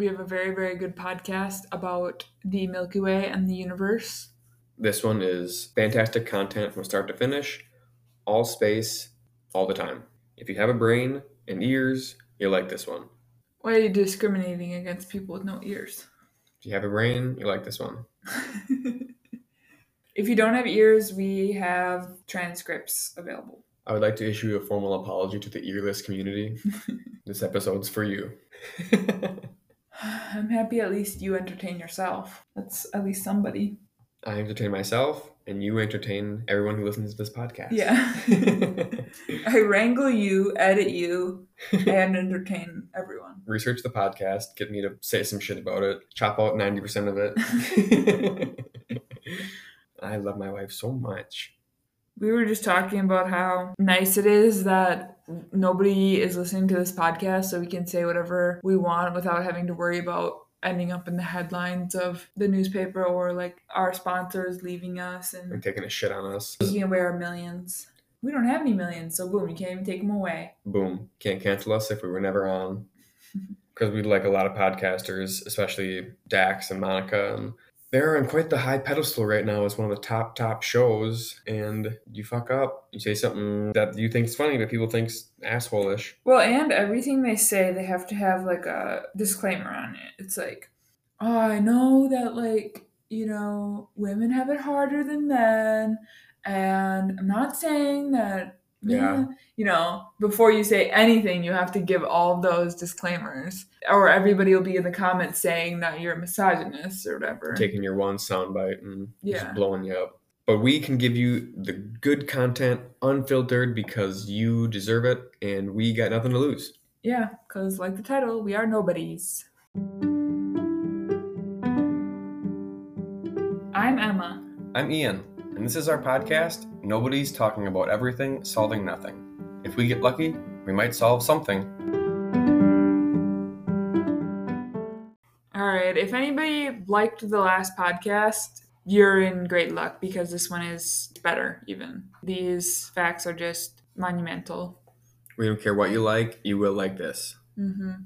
We have a very, very good podcast about the Milky Way and the universe. This one is fantastic content from start to finish, all space, all the time. If you have a brain and ears, you'll like this one. Why are you discriminating against people with no ears? If you have a brain, you like this one. if you don't have ears, we have transcripts available. I would like to issue a formal apology to the earless community. this episode's for you. I'm happy at least you entertain yourself. That's at least somebody. I entertain myself, and you entertain everyone who listens to this podcast. Yeah. I wrangle you, edit you, and entertain everyone. Research the podcast, get me to say some shit about it, chop out 90% of it. I love my wife so much. We were just talking about how nice it is that nobody is listening to this podcast, so we can say whatever we want without having to worry about ending up in the headlines of the newspaper or like our sponsors leaving us and, and taking a shit on us. Taking away our millions. We don't have any millions, so boom, you can't even take them away. Boom. Can't cancel us if we were never on. Because we like a lot of podcasters, especially Dax and Monica and they're on quite the high pedestal right now as one of the top top shows and you fuck up. You say something that you think is funny but people think's assholeish. Well and everything they say they have to have like a disclaimer on it. It's like oh i know that like you know women have it harder than men and i'm not saying that yeah. You know, before you say anything, you have to give all those disclaimers, or everybody will be in the comments saying that you're a misogynist or whatever. Taking your one soundbite and yeah. just blowing you up. But we can give you the good content unfiltered because you deserve it and we got nothing to lose. Yeah, because like the title, we are nobodies. I'm Emma. I'm Ian, and this is our podcast Nobody's talking about everything, solving nothing. If we get lucky, we might solve something. All right. If anybody liked the last podcast, you're in great luck because this one is better, even. These facts are just monumental. We don't care what you like, you will like this. Mm-hmm.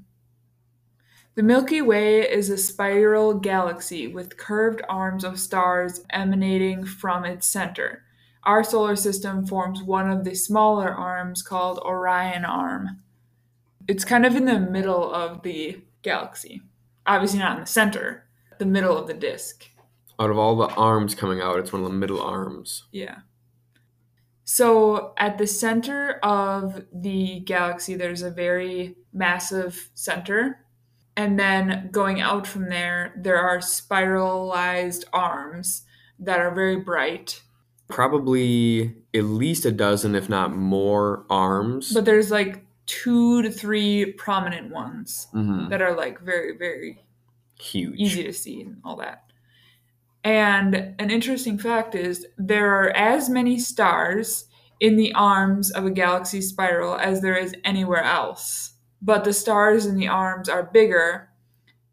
The Milky Way is a spiral galaxy with curved arms of stars emanating from its center. Our solar system forms one of the smaller arms called Orion Arm. It's kind of in the middle of the galaxy. Obviously, not in the center, the middle of the disk. Out of all the arms coming out, it's one of the middle arms. Yeah. So, at the center of the galaxy, there's a very massive center. And then going out from there, there are spiralized arms that are very bright probably at least a dozen, if not more, arms. But there's like two to three prominent ones mm-hmm. that are like very, very huge, easy to see, and all that. And an interesting fact is there are as many stars in the arms of a galaxy spiral as there is anywhere else. But the stars in the arms are bigger,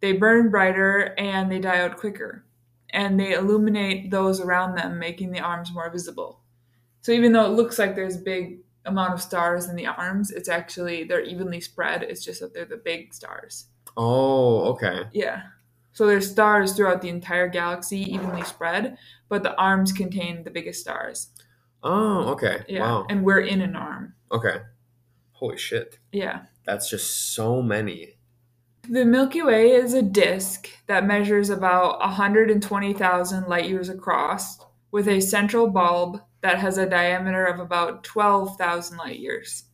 they burn brighter, and they die out quicker and they illuminate those around them, making the arms more visible. So even though it looks like there's a big amount of stars in the arms, it's actually they're evenly spread. It's just that they're the big stars. Oh, okay. Yeah. So there's stars throughout the entire galaxy, evenly spread, but the arms contain the biggest stars. Oh, okay. Yeah. Wow. And we're in an arm. Okay. Holy shit. Yeah. That's just so many. The Milky Way is a disk that measures about 120,000 light years across, with a central bulb that has a diameter of about 12,000 light years.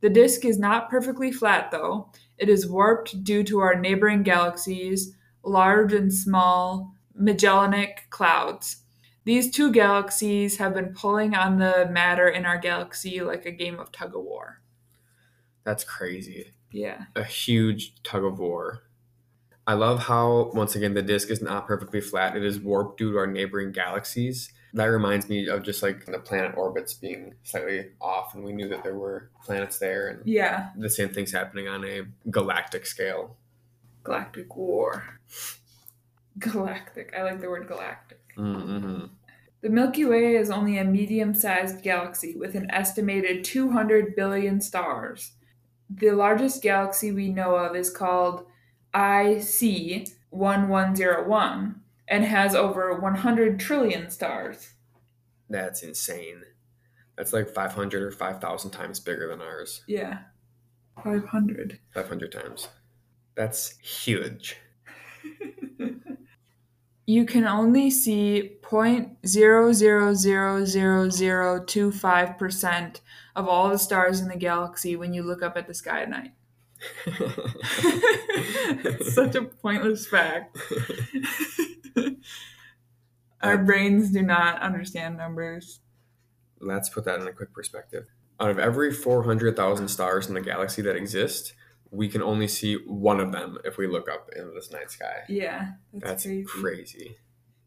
The disk is not perfectly flat, though. It is warped due to our neighboring galaxies, large and small Magellanic clouds. These two galaxies have been pulling on the matter in our galaxy like a game of tug of war. That's crazy. Yeah. A huge tug of war. I love how, once again, the disk is not perfectly flat. It is warped due to our neighboring galaxies. That reminds me of just like the planet orbits being slightly off, and we knew that there were planets there. And yeah. The same thing's happening on a galactic scale. Galactic war. Galactic. I like the word galactic. Mm-hmm. The Milky Way is only a medium sized galaxy with an estimated 200 billion stars. The largest galaxy we know of is called IC 1101 and has over 100 trillion stars. That's insane. That's like 500 or 5,000 times bigger than ours. Yeah. 500. 500 times. That's huge. You can only see 0.000025% of all the stars in the galaxy when you look up at the sky at night. it's such a pointless fact. Our brains do not understand numbers. Let's put that in a quick perspective. Out of every 400,000 stars in the galaxy that exist, we can only see one of them if we look up into this night sky. Yeah, That's, crazy. crazy.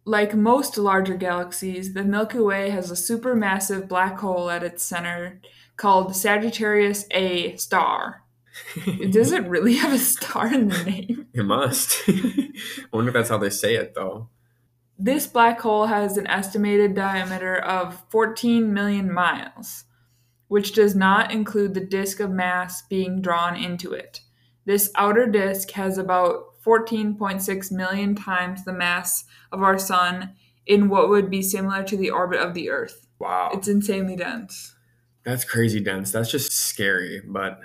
Like most larger galaxies, the Milky Way has a supermassive black hole at its center called Sagittarius A star. Does it really have a star in the name? It must. I wonder if that's how they say it, though. This black hole has an estimated diameter of 14 million miles, which does not include the disk of mass being drawn into it. This outer disk has about 14.6 million times the mass of our sun in what would be similar to the orbit of the Earth. Wow. It's insanely dense. That's crazy dense. That's just scary. But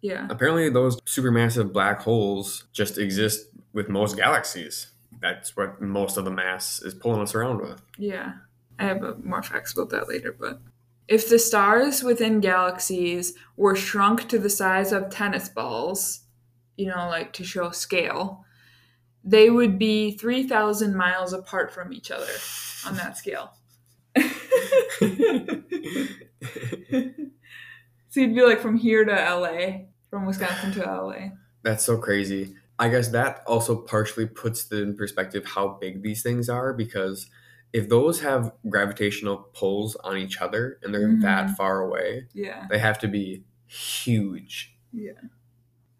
Yeah. apparently, those supermassive black holes just exist with most galaxies. That's what most of the mass is pulling us around with. Yeah. I have more facts about that later, but if the stars within galaxies were shrunk to the size of tennis balls, you know, like to show scale, they would be 3,000 miles apart from each other on that scale. so you'd be like from here to LA, from Wisconsin to LA. That's so crazy. I guess that also partially puts in perspective how big these things are because if those have gravitational pulls on each other and they're Mhm. that far away, Yeah. they have to be huge. Yeah.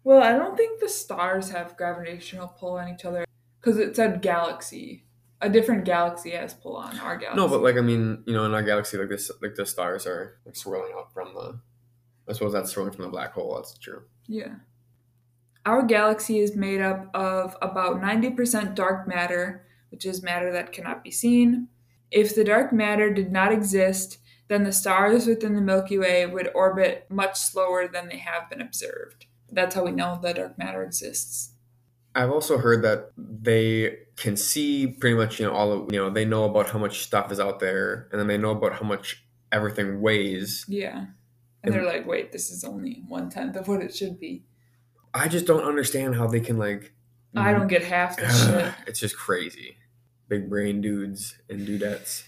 Well, I don't think the stars have gravitational pull on each other because it said galaxy. A different galaxy has pull on our galaxy. No, but like I mean, you know, in our galaxy, like this, like the stars are like swirling up from the. I suppose that's swirling from the black hole. That's true. yeah. Our galaxy is made up of about 90% dark matter, which is matter that cannot be seen. If the dark matter did not exist, then the stars within the Milky Way would orbit much slower than they have been observed. That's how we know that dark matter exists. I've also heard that they can see pretty much, you know, all of, you know, they know about how much stuff is out there, and then they know about how much everything weighs. Yeah. And they're like, wait, this is only one tenth of what it should be. I just don't understand how they can like. I don't get half the shit. It's just crazy. Big brain dudes and dudettes.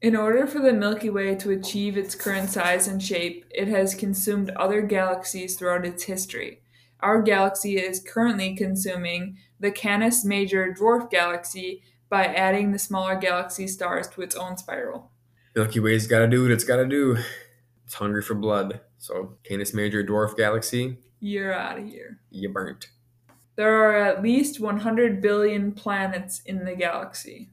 In order for the Milky Way to achieve its current size and shape, it has consumed other galaxies throughout its history. Our galaxy is currently consuming the Canis Major dwarf galaxy by adding the smaller galaxy stars to its own spiral. Milky Way's got to do what it's got to do. It's hungry for blood. So, Canis Major Dwarf Galaxy, You're out of here. you burnt. There are at least 100 billion planets in the galaxy.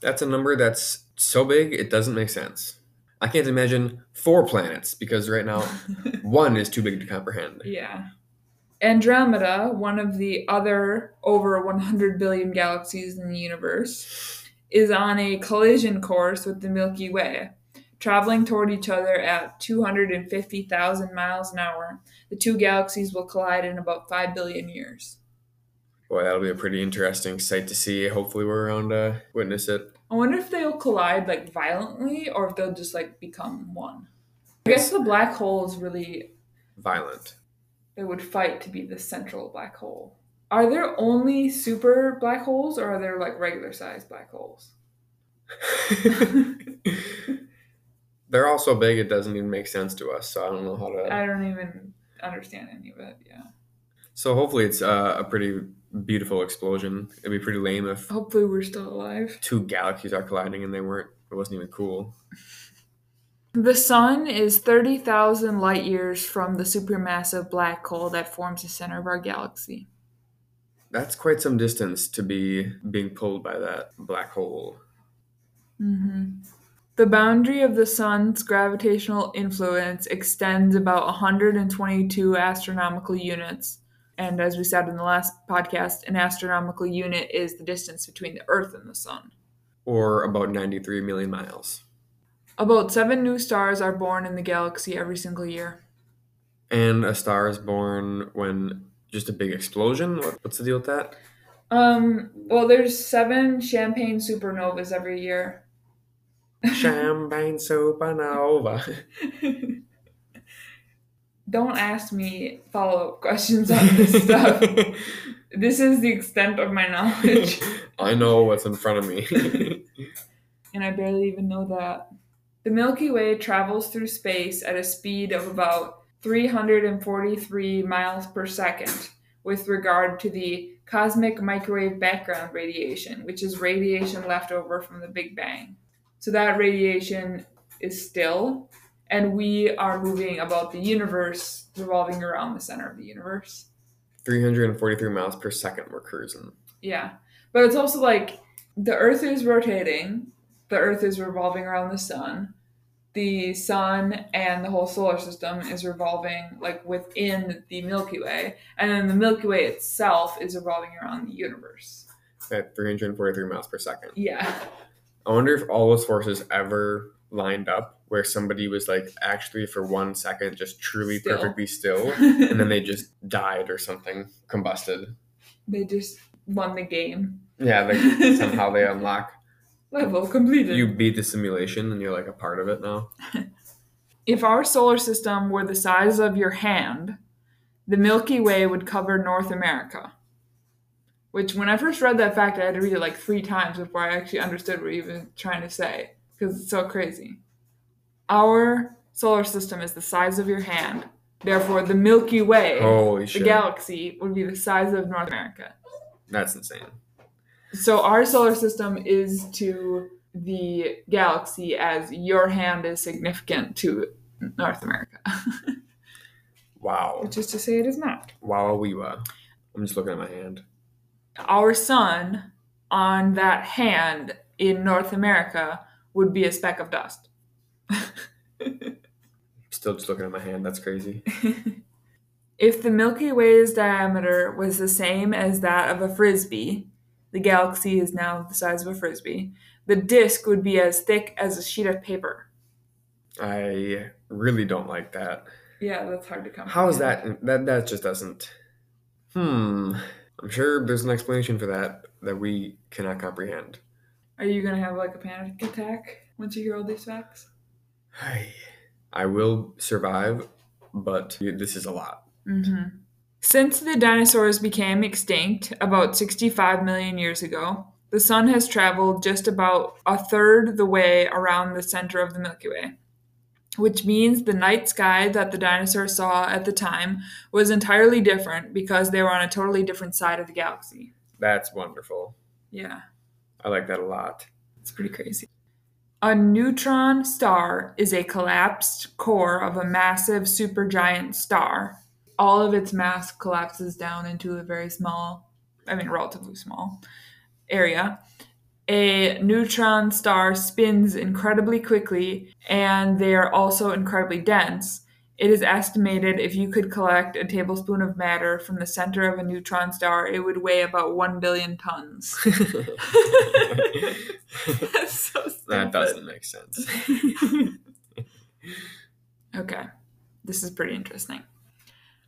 That's a number that's so big it doesn't make sense. I can't imagine four planets because right now one is too big to comprehend. Yeah. Andromeda, one of the other over 100 billion galaxies in the universe, is on a collision course with the Milky Way, traveling toward each other at 250,000 miles an hour. The two galaxies will collide in about 5 billion years. Boy, that'll be a pretty interesting sight to see. Hopefully, we're around to witness it. I wonder if they'll collide like violently or if they'll just like become one. I guess the black hole is really Violent. they would fight to be the central black hole. Are there only super black holes or are there like regular sized black holes? They're all so big it doesn't even make sense to us. So I don't know how to. I don't even understand any of it. Yeah. So hopefully, it's uh, a pretty beautiful explosion. It'd be pretty lame if Hopefully we're still alive. two galaxies are colliding and they weren't. It wasn't even cool. The sun is 30,000 light years from the supermassive black hole that forms the center of our galaxy. That's quite some distance to be being pulled by that black hole. hmm The boundary of the sun's gravitational influence extends about 122 astronomical units, And as we said in the last podcast, an astronomical unit is the distance between the Earth and the Sun. Or about 93 million miles. About seven new stars are born in the galaxy every single year. And a star is born when just a big explosion? What's the deal with that? Um, well, there's seven champagne supernovas every year. Champagne supernova. Don't ask me follow up questions on this stuff. this is the extent of my knowledge. I know what's in front of me. and I barely even know that. The Milky Way travels through space at a speed of about 343 miles per second with regard to the cosmic microwave background radiation, which is radiation left over from the Big Bang. So that radiation is still, and we are moving about the universe, revolving around the center of the universe. 343 miles per second we're cruising. Yeah. But it's also like the Earth is rotating, the Earth is revolving around the sun. The sun and the whole solar system is revolving like within the Milky Way, and then the Milky Way itself is revolving around the universe. At 343 miles per second. Yeah. I wonder if all those forces ever lined up where somebody was like actually for one second just truly Still. perfectly still and then they just died or something, combusted. They just won the game. Yeah, like somehow they unlock. Level completed. You beat the simulation and you're like a part of it now. If our solar system were the size of your hand, the Milky Way would cover North America. Which, when I first read that fact, I had to read it like three times before I actually understood what he was trying to say, because it's so crazy. Our solar system is the size of your hand. Therefore, the Milky Way, Holy the shit. galaxy, would be the size of North America. That's insane. So our solar system is to the galaxy as your hand is significant to North America. Wow. Which is to say it is not. Wow, weewa. I'm just looking at my hand. Our sun on that hand in North America would be a speck of dust. Still just looking at my hand. That's crazy. if the Milky Way's diameter was the same as that of a frisbee, the galaxy is now the size of a frisbee, the disk would be as thick as a sheet of paper. I really don't like that. Yeah, that's hard to come. How is that? That that just doesn't. Hmm. I'm sure there's an explanation for that that we cannot comprehend. Are you gonna have like a panic attack once you hear all these facts? I, I will survive, but this is a lot. Mm-hmm. Since the dinosaurs became extinct about 65 million years ago, the sun has traveled just about a third the way around the center of the Milky Way, which means the night sky that the dinosaurs saw at the time was entirely different because they were on a totally different side of the galaxy. That's wonderful. Yeah, I like that a lot. it's pretty crazy. A neutron star is a collapsed core of a massive supergiant star. All of its mass collapses down into a very small, I mean, relatively small area. A neutron star spins incredibly quickly, and they are also incredibly dense. It is estimated if you could collect a tablespoon of matter from the center of a neutron star, it would weigh about 1 billion tons. That's so stupid. that doesn't make sense. Okay, this is pretty interesting.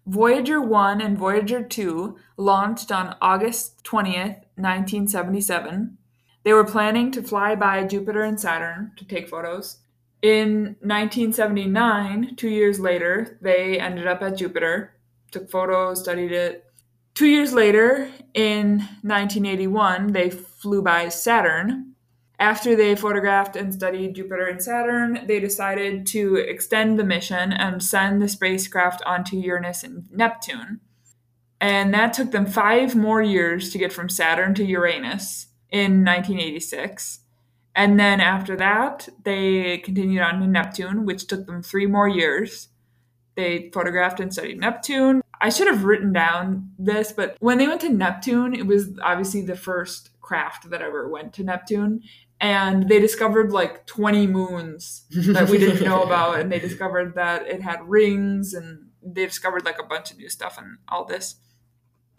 Voyager 1 and Voyager 2 launched on August 20th, 1977. They were planning to fly by Jupiter and Saturn to take photos. In 1979, two years later, they ended up at Jupiter, took photos, studied it. Two years later, in 1981, they flew by Saturn. After they photographed and studied Jupiter and Saturn, they decided to extend the mission and send the spacecraft onto Uranus and Neptune. And that took them five more years to get from Saturn to Uranus in 1986. And then after that, they continued on to Neptune, which took them three more years. They photographed and studied Neptune. I should have written down this, but when they went to Neptune, it was obviously the first craft that ever went to Neptune. And they discovered like 20 moons that we didn't know about. And they discovered that it had rings and they discovered like a bunch of new stuff and all this.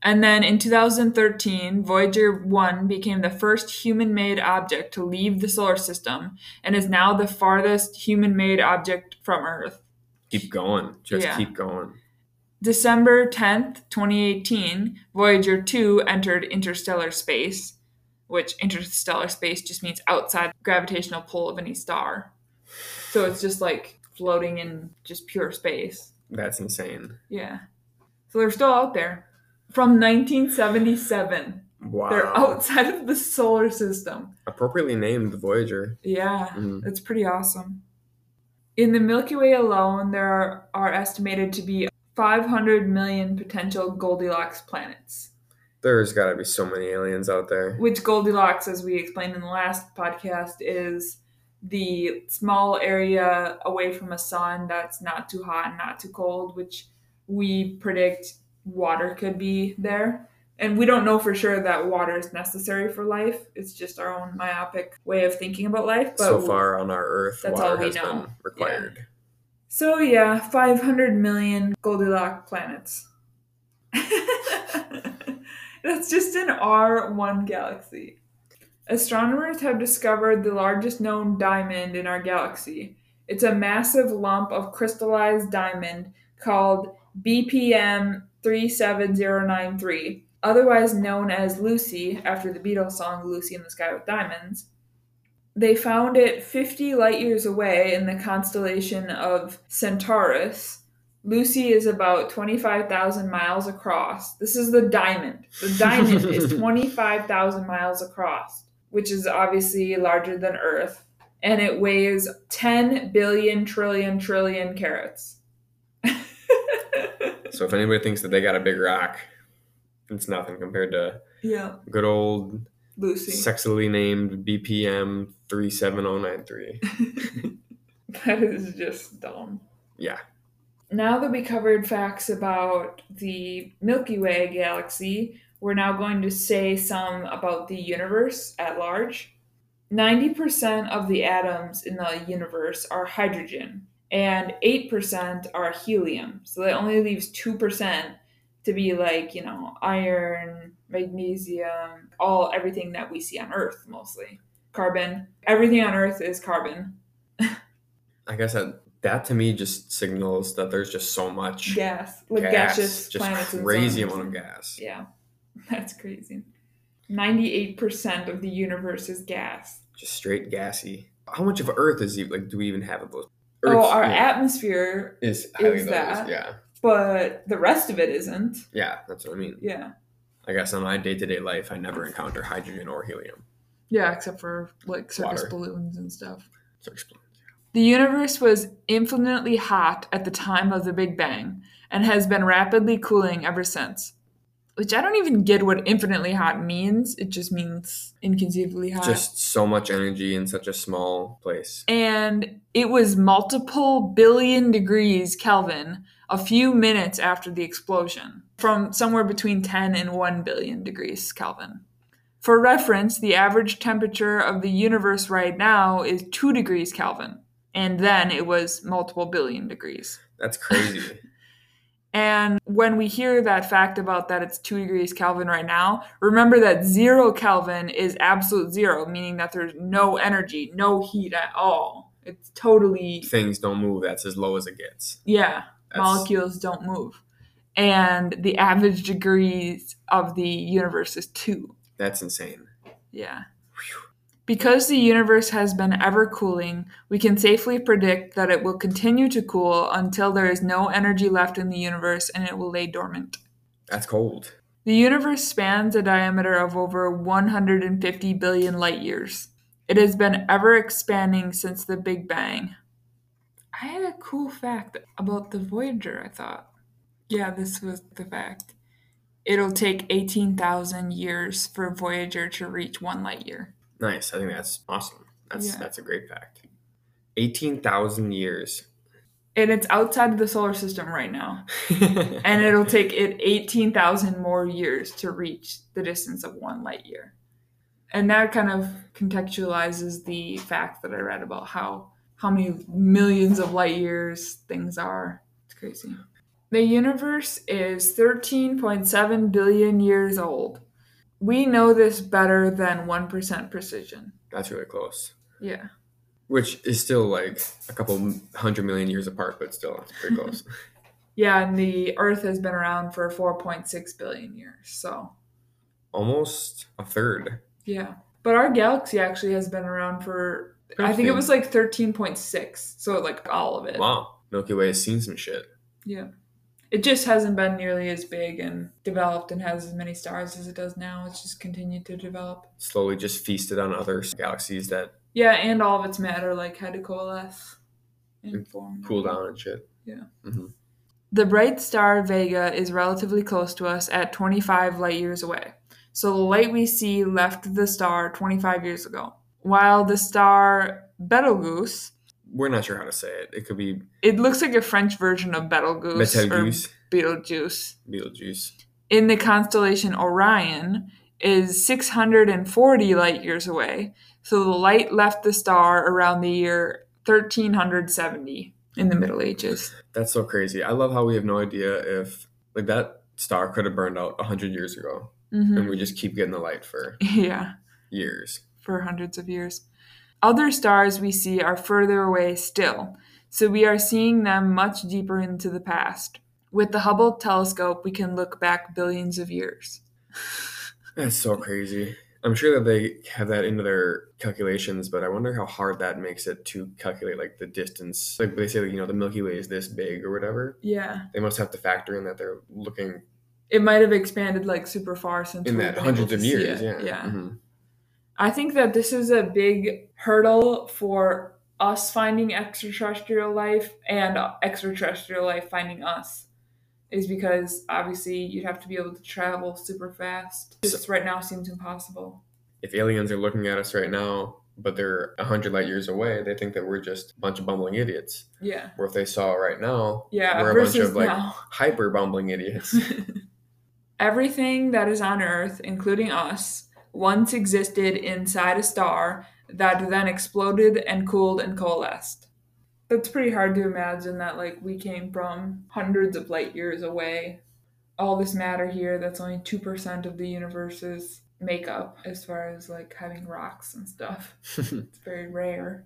And then in 2013, Voyager 1 became the first human made object to leave the solar system and is now the farthest human made object from Earth. Keep going. Just Yeah. keep going. December 10th, 2018, Voyager 2 entered interstellar space, which interstellar space just means outside the gravitational pull of any star. So it's just like floating in just pure space. That's insane. Yeah. So they're still out there. From 1977. Wow. They're outside of the solar system. Appropriately named Voyager. Yeah, Mhm. that's pretty awesome. In the Milky Way alone, there are, are estimated to be 500 million potential Goldilocks planets. There's got to be so many aliens out there. Which Goldilocks, as we explained in the last podcast, is the small area away from a sun that's not too hot and not too cold, which we predict water could be there. And we don't know for sure that water is necessary for life. It's just our own myopic way of thinking about life. But so far on our Earth, That's water has know. been required. So yeah, 500 million Goldilocks planets. That's just in our one galaxy. Astronomers have discovered the largest known diamond in our galaxy. It's a massive lump of crystallized diamond called BPM 37093, otherwise known as Lucy after the Beatles song Lucy in the Sky with Diamonds. They found it 50 light years away in the constellation of Centaurus. Lucy is about 25,000 miles across. This is the diamond. The diamond is 25,000 miles across, which is obviously larger than Earth, and it weighs 10 billion trillion trillion carats. So if anybody thinks that they got a big rock, it's nothing compared to yeah, good old Lucy. sexily named BPM 37093. That is just dumb. Yeah. Now that we covered facts about the Milky Way galaxy, we're now going to say some about the universe at large. 90% of the atoms in the universe are hydrogen, and 8% are helium. So that only leaves 2% to be like, you know, iron, magnesium, all everything that we see on Earth mostly. Carbon. Everything on Earth is carbon. I guess that that to me just signals that there's just so much Gas. Like gas, gaseous just crazy amount of gas. Yeah, that's crazy. 98% of the universe is gas. Just straight gassy. How much of Earth is like do we even have of those? Oh, Earth's- our yeah, atmosphere, is is that. Yeah, but the rest of it isn't. yeah, that's what I mean. Yeah. I guess in my day to day life, I never encounter hydrogen or helium. Yeah, except for like circus Water. balloons and stuff. So explain. The universe was infinitely hot at the time of the Big Bang and has been rapidly cooling ever since. Which I don't even get what infinitely hot means. It just means inconceivably hot. Just so much energy in such a small place. and it was multiple billion degrees Kelvin a few minutes after the explosion, from somewhere between 10 and 1 billion degrees Kelvin. For reference, the average temperature of the universe right now is 2 degrees Kelvin, and then it was multiple billion degrees. That's crazy. And when we hear that fact about that it's 2 degrees Kelvin right now, remember that 0 Kelvin is absolute zero, meaning that there's no energy, no heat at all. It's totally, Things don't move. That's as low as it gets. yeah, That's, molecules don't move. And the average degrees of the universe is 2. That's insane. Yeah. Because the universe has been ever cooling, we can safely predict that it will continue to cool until there is no energy left in the universe and it will lay dormant. That's cold. The universe spans a diameter of over 150 billion light years. It has been ever expanding since the Big Bang. I had a cool fact about the Voyager, I thought. Yeah, this was the fact. It'll take 18,000 years for Voyager to reach one light year. Nice. I think that's awesome. That's Yeah. that's a great fact. Eighteen thousand years. And it's outside of the solar system right now. and And it'll take it 18,000 more years to reach the distance of one light year. And that kind of contextualizes the fact that I read about how how many millions of light years things are. It's crazy. The universe is 13.7 billion years old. We know this better than 1% precision. That's really close. Yeah. Which is still like a couple hundred million years apart, but still it's pretty close. Yeah, and the Earth has been around for 4.6 billion years. So, Almost a third. yeah. But our galaxy actually has been around for, I think it was like 13.6. So, like all of it. Wow. Milky Way has seen some shit. Yeah. It just hasn't been nearly as big and developed and has as many stars as it does now. It's just continued to develop. Slowly just feasted on other galaxies that Yeah, and all of its matter like had to coalesce and form. cool down and shit. Yeah. Mm-hmm. The bright star Vega is relatively close to us at 25 light years away. So the light we see left the star 25 years ago. While the star Betelgeuse, We're not sure how to say it. It could be it looks like a French version of Betelgeuse, Betelgeuse, or Betelgeuse. Betelgeuse. in the constellation Orion is 640 light years away. So the light left the star around the year 1370 in the Middle Ages. That's so crazy. I love how we have no idea if like that star could have burned out hundred years ago, Mhm. and we just keep getting the light for Yeah, years. for hundreds of years. Other stars we see are further away still, so we are seeing them much deeper into the past. With the Hubble telescope, we can look back billions of years. That's so crazy. I'm sure that they have that into their calculations, but I wonder how hard that makes it to calculate like the distance. Like they say, you know, the Milky Way is this big or whatever. Yeah. They must have to factor in that they're looking It might have expanded like super far since in that hundreds of years. Yeah. Yeah. Mhm. I think that this is a big hurdle for us finding extraterrestrial life and extraterrestrial life finding us. Is because obviously you'd have to be able to travel super fast. This right now seems impossible. If aliens are looking at us right now, but they're hundred light years away, they think that we're just a bunch of bumbling idiots. Yeah. Or if they saw right now, Yeah. we're a bunch of like now. hyper bumbling idiots. Everything that is on Earth, including us, once existed inside a star that then exploded and cooled and coalesced. That's pretty hard to imagine that like we came from hundreds of light years away. All this matter here that's only 2% of the universe's makeup as far as like having rocks and stuff. It's very rare.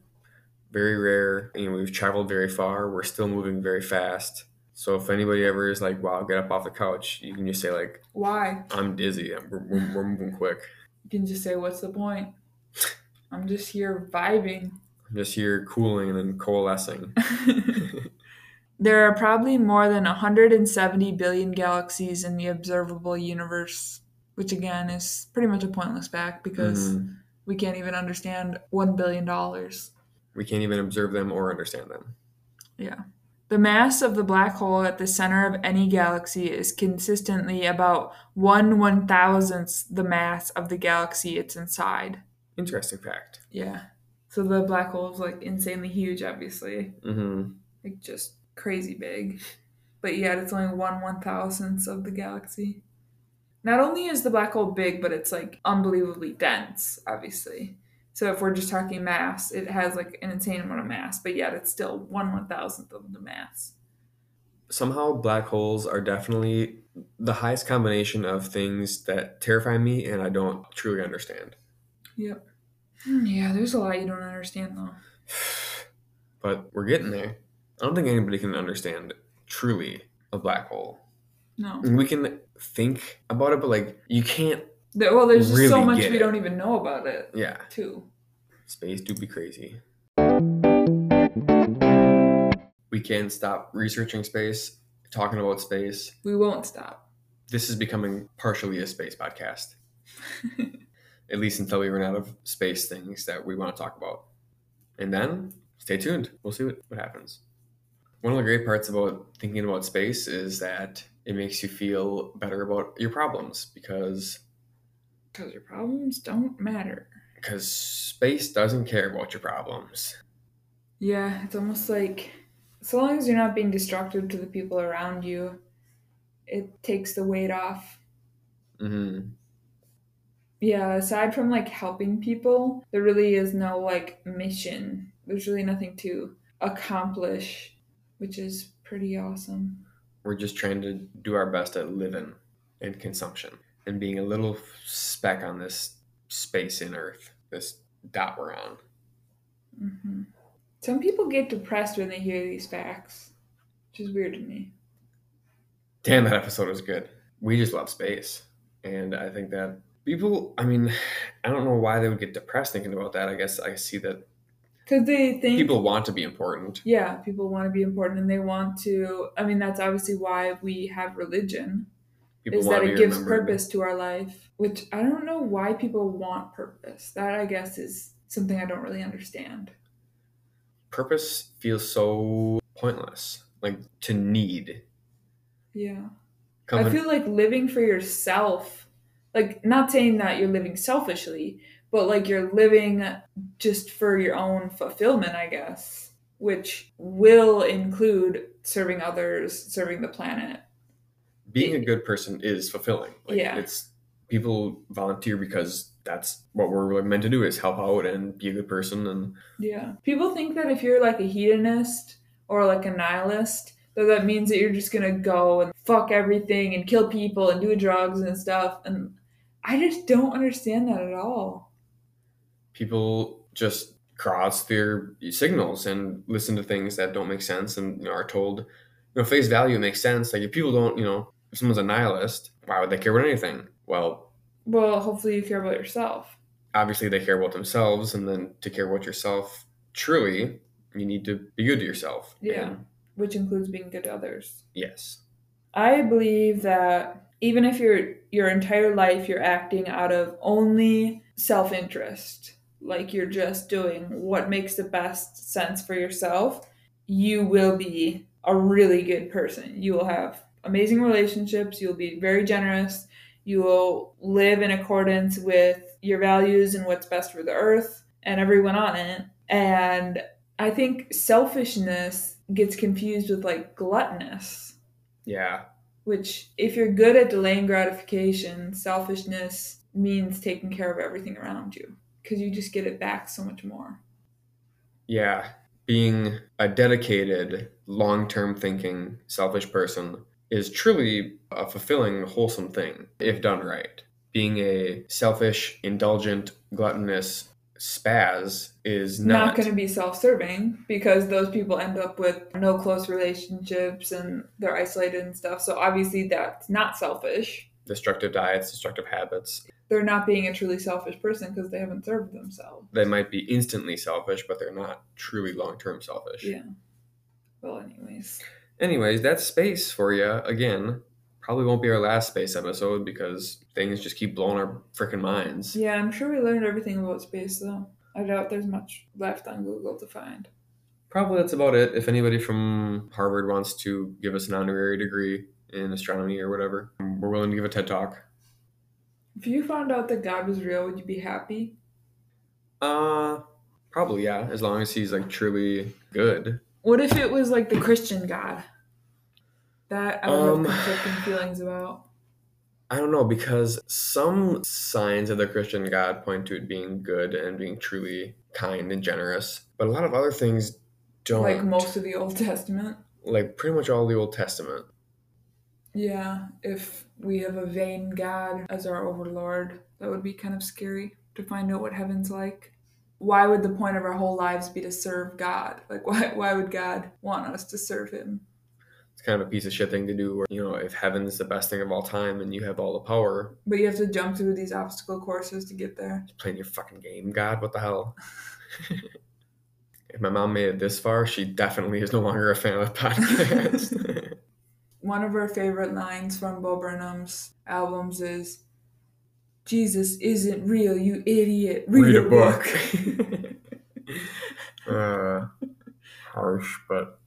very rare. You know, we've traveled very far. We're still moving very fast. So if anybody ever is like, "Wow, get up off the couch," you can just say like, Why? "I'm dizzy. We're, we're, we're moving quick. You can just say, What's the point? I'm just here vibing. I'm just here cooling and then coalescing." There are probably more than 170 billion galaxies in the observable universe, which again is pretty much a pointless fact because Mhm. we can't even understand $1 billion. We can't even observe them or understand them. Yeah. The mass of the black hole at the center of any galaxy is consistently about 1 one thousandth the mass of the galaxy it's inside. Interesting fact. Yeah. So the black hole is like insanely huge, obviously. hmm like just crazy big. But yet it's only one one thousandth of the galaxy. Not only is the black hole big, but it's like unbelievably dense, obviously. So if we're just talking mass, it has like an insane amount of mass, but yet it's still one one thousandth of the mass. Somehow, black holes are definitely the highest combination of things that terrify me and I don't truly understand. Yep. Hmm, Yeah, there's a lot you don't understand though. But we're getting there. I don't think anybody can understand truly a black hole. No. we can think about it, but like you can't. There- Well, there's just so much we it. don't even know about it, Yeah, too. space do be crazy. We can't stop researching space, talking about space. We won't stop. This is becoming partially a space podcast, at least until we run out of space things that we want to talk about. And then stay tuned. We'll see what, what happens. One of the great parts about thinking about space is that it makes you feel better about your problems because Because your problems don't matter. because space doesn't care about your problems. Yeah, it's almost like so long as you're not being destructive to the people around you, it takes the weight off. Mm-hmm. Yeah, aside from like helping people, there really is no like mission. There's really nothing to accomplish, which is pretty awesome. We're just trying to do our best at living and consumption and being a little speck on this space in Earth, this dot we're on. hmm Some people get depressed when they hear these facts, which is weird to me. Damn, that episode was good. We just love space. And I think that people, I mean, I don't know why they would get depressed thinking about that. I guess I see that Because they think people want to be important. yeah, people want to be important and they want to. I mean, that's obviously why we have religion, People is that it gives remembered. purpose to our life, which I don't know why people want purpose. That, I guess, is something I don't really understand. Purpose feels so pointless, like to need. Yeah. I Company- feel like living for yourself, like, not saying that you're living selfishly, but like you're living just for your own fulfillment, I guess, which will include serving others, serving the planet. Being a good person is fulfilling. Like Yeah. it's people volunteer because that's what we're really meant to do is help out and be a good person and Yeah. People think that if you're like a hedonist or like a nihilist, that that means that you're just gonna go and fuck everything and kill people and do drugs and stuff. And I just don't understand that at all. people just cross their signals and listen to things that don't make sense and you know, are told you know face value makes sense like if people don't you know if someone's a nihilist why would they care about anything well Well, hopefully you care about yourself. obviously they care about themselves and then to care about yourself truly you need to be good to yourself Yeah. And which includes being good to others. yes I believe that even if your your entire life you're acting out of only self-interest, like you're just doing what makes the best sense for yourself, you will be a really good person. You will have amazing relationships, you'll be very generous, you will live in accordance with your values and what's best for the earth and everyone on it. And I think selfishness gets confused with like gluttonous. Yeah. Which if you're good at delaying gratification selfishness means taking care of everything around you because you just get it back so much more. Yeah. Being a dedicated long-term thinking selfish person is truly a fulfilling wholesome thing if done right. Being a selfish indulgent gluttonous spaz is not, not, going to be self-serving because those people end up with no close relationships and they're isolated and stuff. So obviously that's not selfish. Destructive diets destructive habits. They're not being a truly selfish person because they haven't served themselves. They might be instantly selfish but they're not truly long-term selfish. Yeah. Well anyways anyways that's space for you again probably won't be our last space episode because things just keep blowing our freaking minds yeah i'm sure we learned everything about space though i doubt there's much left on google to find Probably that's about it. If anybody from Harvard wants to give us an honorary degree in astronomy or whatever, we're willing to give a TED talk. If you found out that God was real, would you be happy? Uh, probably yeah, as long as he's like truly good. What if it was like the Christian God? That I would Um, have conflicting feelings about. I don't know because some signs of the Christian God point to it being good and being truly kind and generous, but a lot of other things don't. Like most of the Old Testament. like pretty much all the Old Testament. Yeah, if we have a vain God as our overlord, that would be kind of scary to find out what heaven's like. Why would the point of our whole lives be to serve God? Like, why, why would God want us to serve Him? It's kind of a piece of shit thing to do. Where you know, if heaven's the best thing of all time and you have all the power, But you have to jump through these obstacle courses to get there. playing your fucking game, God. What the hell? if my mom made it this far, she definitely is no longer a fan of the podcast. One of her favorite lines from Bo Burnham's albums is Jesus isn't real, you idiot. Read, a book. uh, harsh, but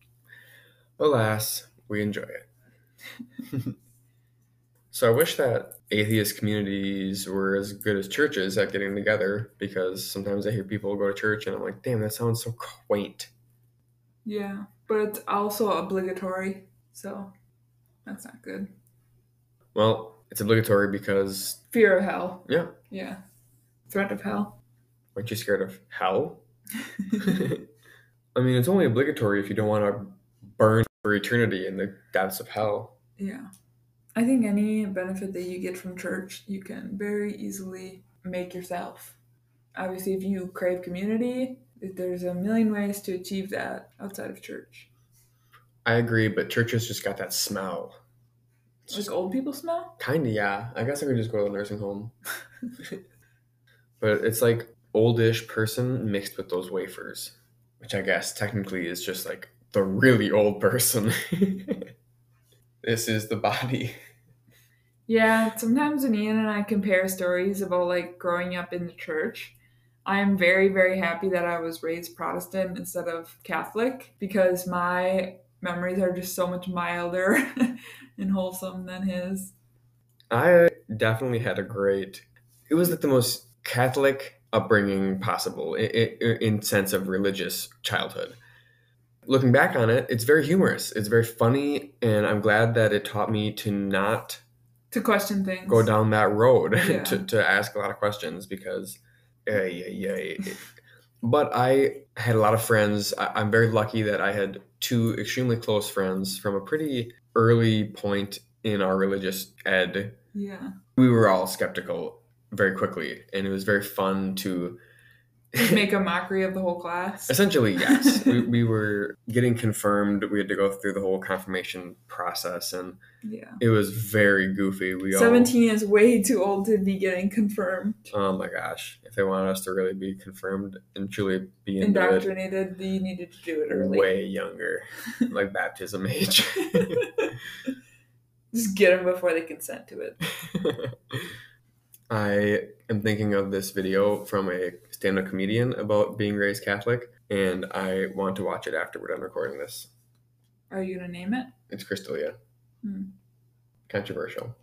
alas, we enjoy it. so I wish that atheist communities were as good as churches at getting together because sometimes I hear people go to church and I'm like, damn, that sounds so quaint. Yeah, but it's also obligatory, so that's not good. Well, it's obligatory because, Fear of hell. yeah, Yeah. Threat of hell. aren't you scared of hell? I mean, it's only obligatory if you don't want to burn for eternity in the depths of hell. Yeah. I think any benefit that you get from church, you can very easily make yourself. Obviously, if you crave community, there's a million ways to achieve that outside of church. I agree, but churches just got that smell. It's Like just old people smell? kind of yeah. I guess I could just go to the nursing home. but it's like oldish person mixed with those wafers, which I guess technically is just like the really old person. this is the body. Yeah, sometimes when Ian and I compare stories about like growing up in the church, I am very, very happy that I was raised Protestant instead of Catholic because my memories are just so much milder and wholesome than his. I definitely had a great. It was like the most Catholic upbringing possible in, in, sense of religious childhood. Looking back on it, it's very humorous. It's very funny, and I'm glad that it taught me to not To question things. go down that road Yeah. to, to ask a lot of questions because, yeah, yeah, yeah. but I had a lot of friends. I, I'm very lucky that I had two extremely close friends from a pretty early point in our religious ed Yeah. we were all skeptical very quickly and it was very fun to Make a mockery of the whole class. essentially yes we, we were getting confirmed we had to go through the whole confirmation process and Yeah. it was very goofy we all 17 is way too old to be getting confirmed. oh my gosh if they wanted us to really be confirmed and truly be Indoctrinated, you needed to do it early. way younger like baptism age Just get them before they consent to it. I am thinking of this video from a stand up comedian about being raised Catholic, and I want to watch it after we're done recording this. Are you going to name it? It's Crystalia. Hmm. Controversial.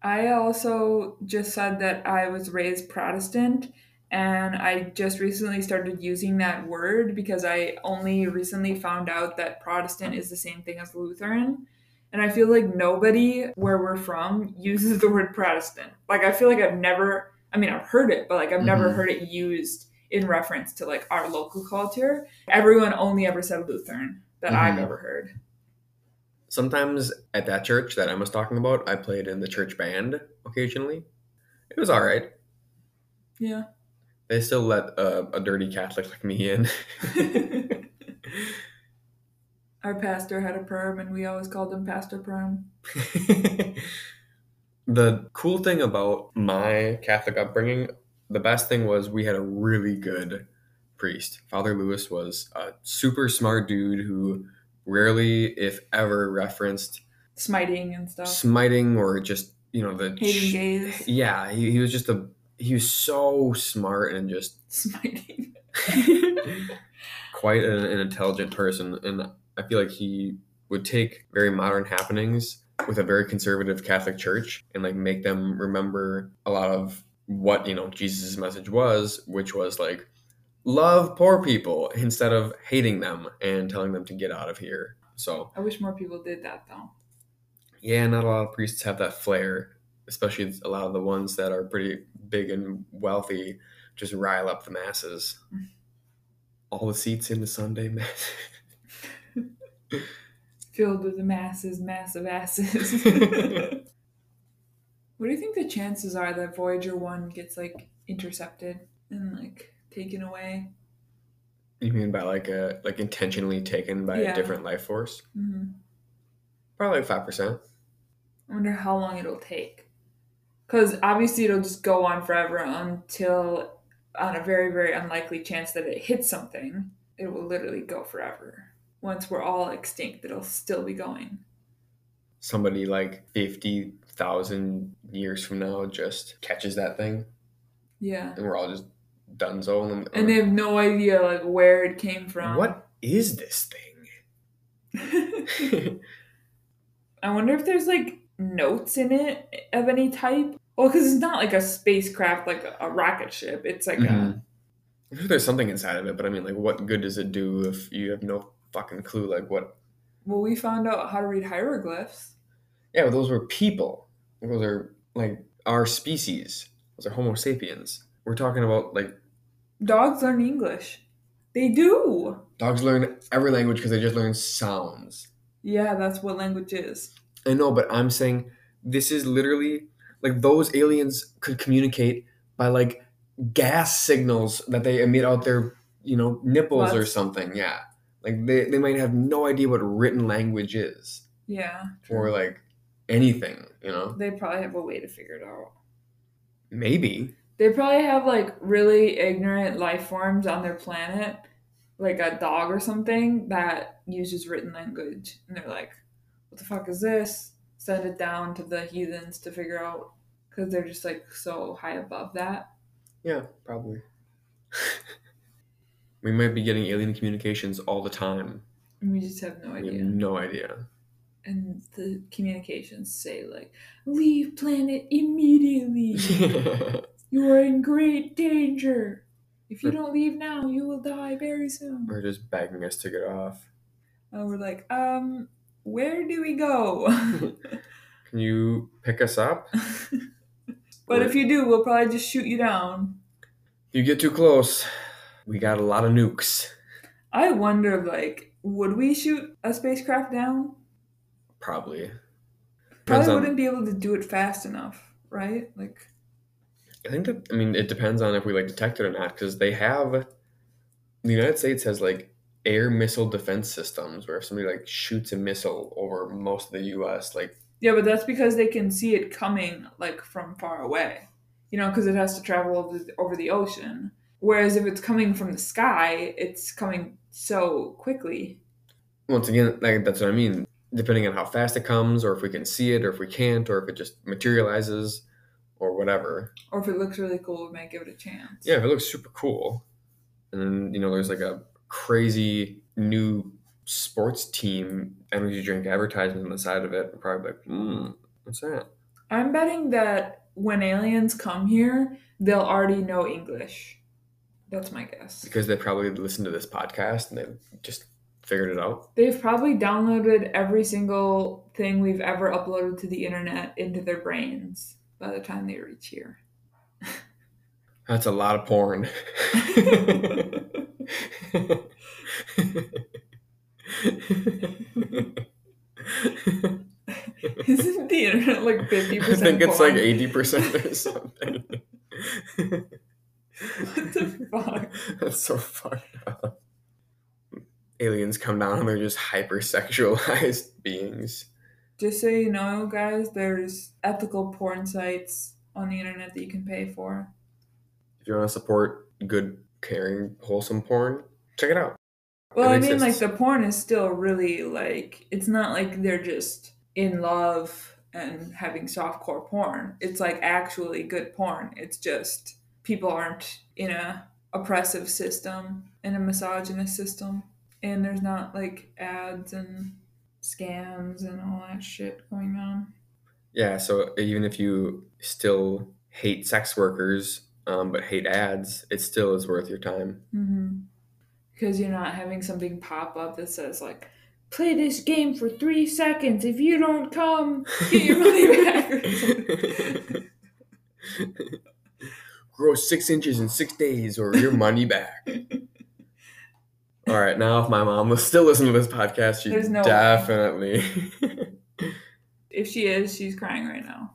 I also just said that I was raised Protestant, and I just recently started using that word because I only recently found out that Protestant is the same thing as Lutheran. And I feel like nobody where we're from uses the word Protestant. Like, I feel like I've never, I mean, I've heard it, but like, I've never Mhm. heard it used in reference to like our local culture. Everyone only ever said Lutheran that I've Mhm. ever heard. Sometimes at that church that I was talking about, I played in the church band occasionally. It was all right. Yeah. They still let a dirty Catholic like me in. Our pastor had a perm, and we always called him Pastor Perm. the cool thing about my Catholic upbringing, the best thing was we had a really good priest. Father Lewis was a super smart dude who rarely, if ever, referenced Smiting and stuff. smiting or just, you know, the. Hating gays. Yeah, he, he was just a. He was so smart and just Smiting. quite an, an intelligent person. And I feel like he would take very modern happenings with a very conservative Catholic church and like make them remember a lot of what, you know, Jesus' message was, which was like love poor people instead of hating them and telling them to get out of here. So, I wish more people did that though. yeah, not a lot of priests have that flair, especially a lot of the ones that are pretty big and wealthy just rile up the masses. Mm. All the seats in the Sunday mass. Filled with the masses, massive asses. what do you think the chances are that Voyager 1 gets like intercepted and like taken away? You mean by like a like intentionally taken by Yeah. a different life force? hmm Probably five percent. I wonder how long it'll take. Because obviously it'll just go on forever until, on a very, very unlikely chance that it hits something, it will literally go forever. Once we're all extinct, it'll still be going. Somebody like fifty thousand years from now just catches that thing, Yeah. and we're all just donezo. And, And they have no idea like where it came from. what is this thing? I wonder if there's like notes in it of any type. Well, because it's not like a spacecraft, like a, a rocket ship. It's like a Mhm. I'm sure there's something inside of it, but I mean, like, what good does it do if you have no fucking clue? Like, what? well, we found out how to read hieroglyphs. Yeah, but those were people. Those are like our species. Those are Homo sapiens. We're talking about like Dogs learn English. They do. Dogs learn every language because they just learn sounds. Yeah, that's what language is. I know, but I'm saying this is literally like those aliens could communicate by like gas signals that they emit out their, you know, nipples or something. Yeah. Like they, they might have no idea what written language is Yeah. or like anything, you know? They probably have a way to figure it out. Maybe. They probably have like really ignorant life forms on their planet, like a dog or something that uses written language. And they're like, what the fuck is this? Send it down to the heathens to figure out. Because they're just like so high above that. Yeah, probably. we might be getting alien communications all the time. And we just have no We have idea. no idea. And the communications say, like, leave planet immediately. You are in great danger. If you don't leave now, you will die very soon. Or just begging us to get off. And we're like, um, where do we go? Can you pick us up? but if you do, we'll probably just shoot you down. You get too close, we got a lot of nukes. I wonder, like, would we shoot a spacecraft down? Probably. Depends Probably wouldn't be able to do it fast enough, right? Like, I think that I mean it depends on if we like detect it or not because they have the United States has like air missile defense systems where if somebody like shoots a missile over most of the U.S. like yeah, but that's because they can see it coming, like, from far away. You know, because it has to travel over the, over the ocean. Whereas if it's coming from the sky, it's coming so quickly. once again like that's what I mean depending on how fast it comes or if we can see it or if we can't or if it just materializes or whatever. Or if it looks really cool, we might give it a chance. Yeah, if it looks super cool, and then you know there's like a crazy new sports team energy drink advertisement on the side of it, we're probably like, hmm, what's that? I'm betting that when aliens come here, they'll already know English. That's my guess. Because they probably listened to this podcast and they just figured it out. They've probably downloaded every single thing we've ever uploaded to the internet into their brains by the time they reach here. That's a lot of porn. Isn't the internet like 50% I think it's like 80% or something. What the fuck? That's so fucked up. Aliens come down and they're just hypersexualized beings. Just so you know, guys, there's ethical porn sites on the internet that you can pay for. If you want to support good, caring, wholesome porn, check it out. Well, It I mean, like the porn is still really like it's not like they're just in love and having softcore porn. It's like actually good porn. It's just people aren't in a oppressive system in a misogynist system, and there's not like ads and scams and all that shit going on. Yeah, so even if you still hate sex workers, um, but hate ads, it still is worth your time. Mm-hmm. Because you're not having something pop up that says like. Play this game for three seconds. If you don't come, get your money back. Grow six inches in six days or your money back. All right, now if my mom was still listening to this podcast, she There's no definitely. If she is, she's crying right now.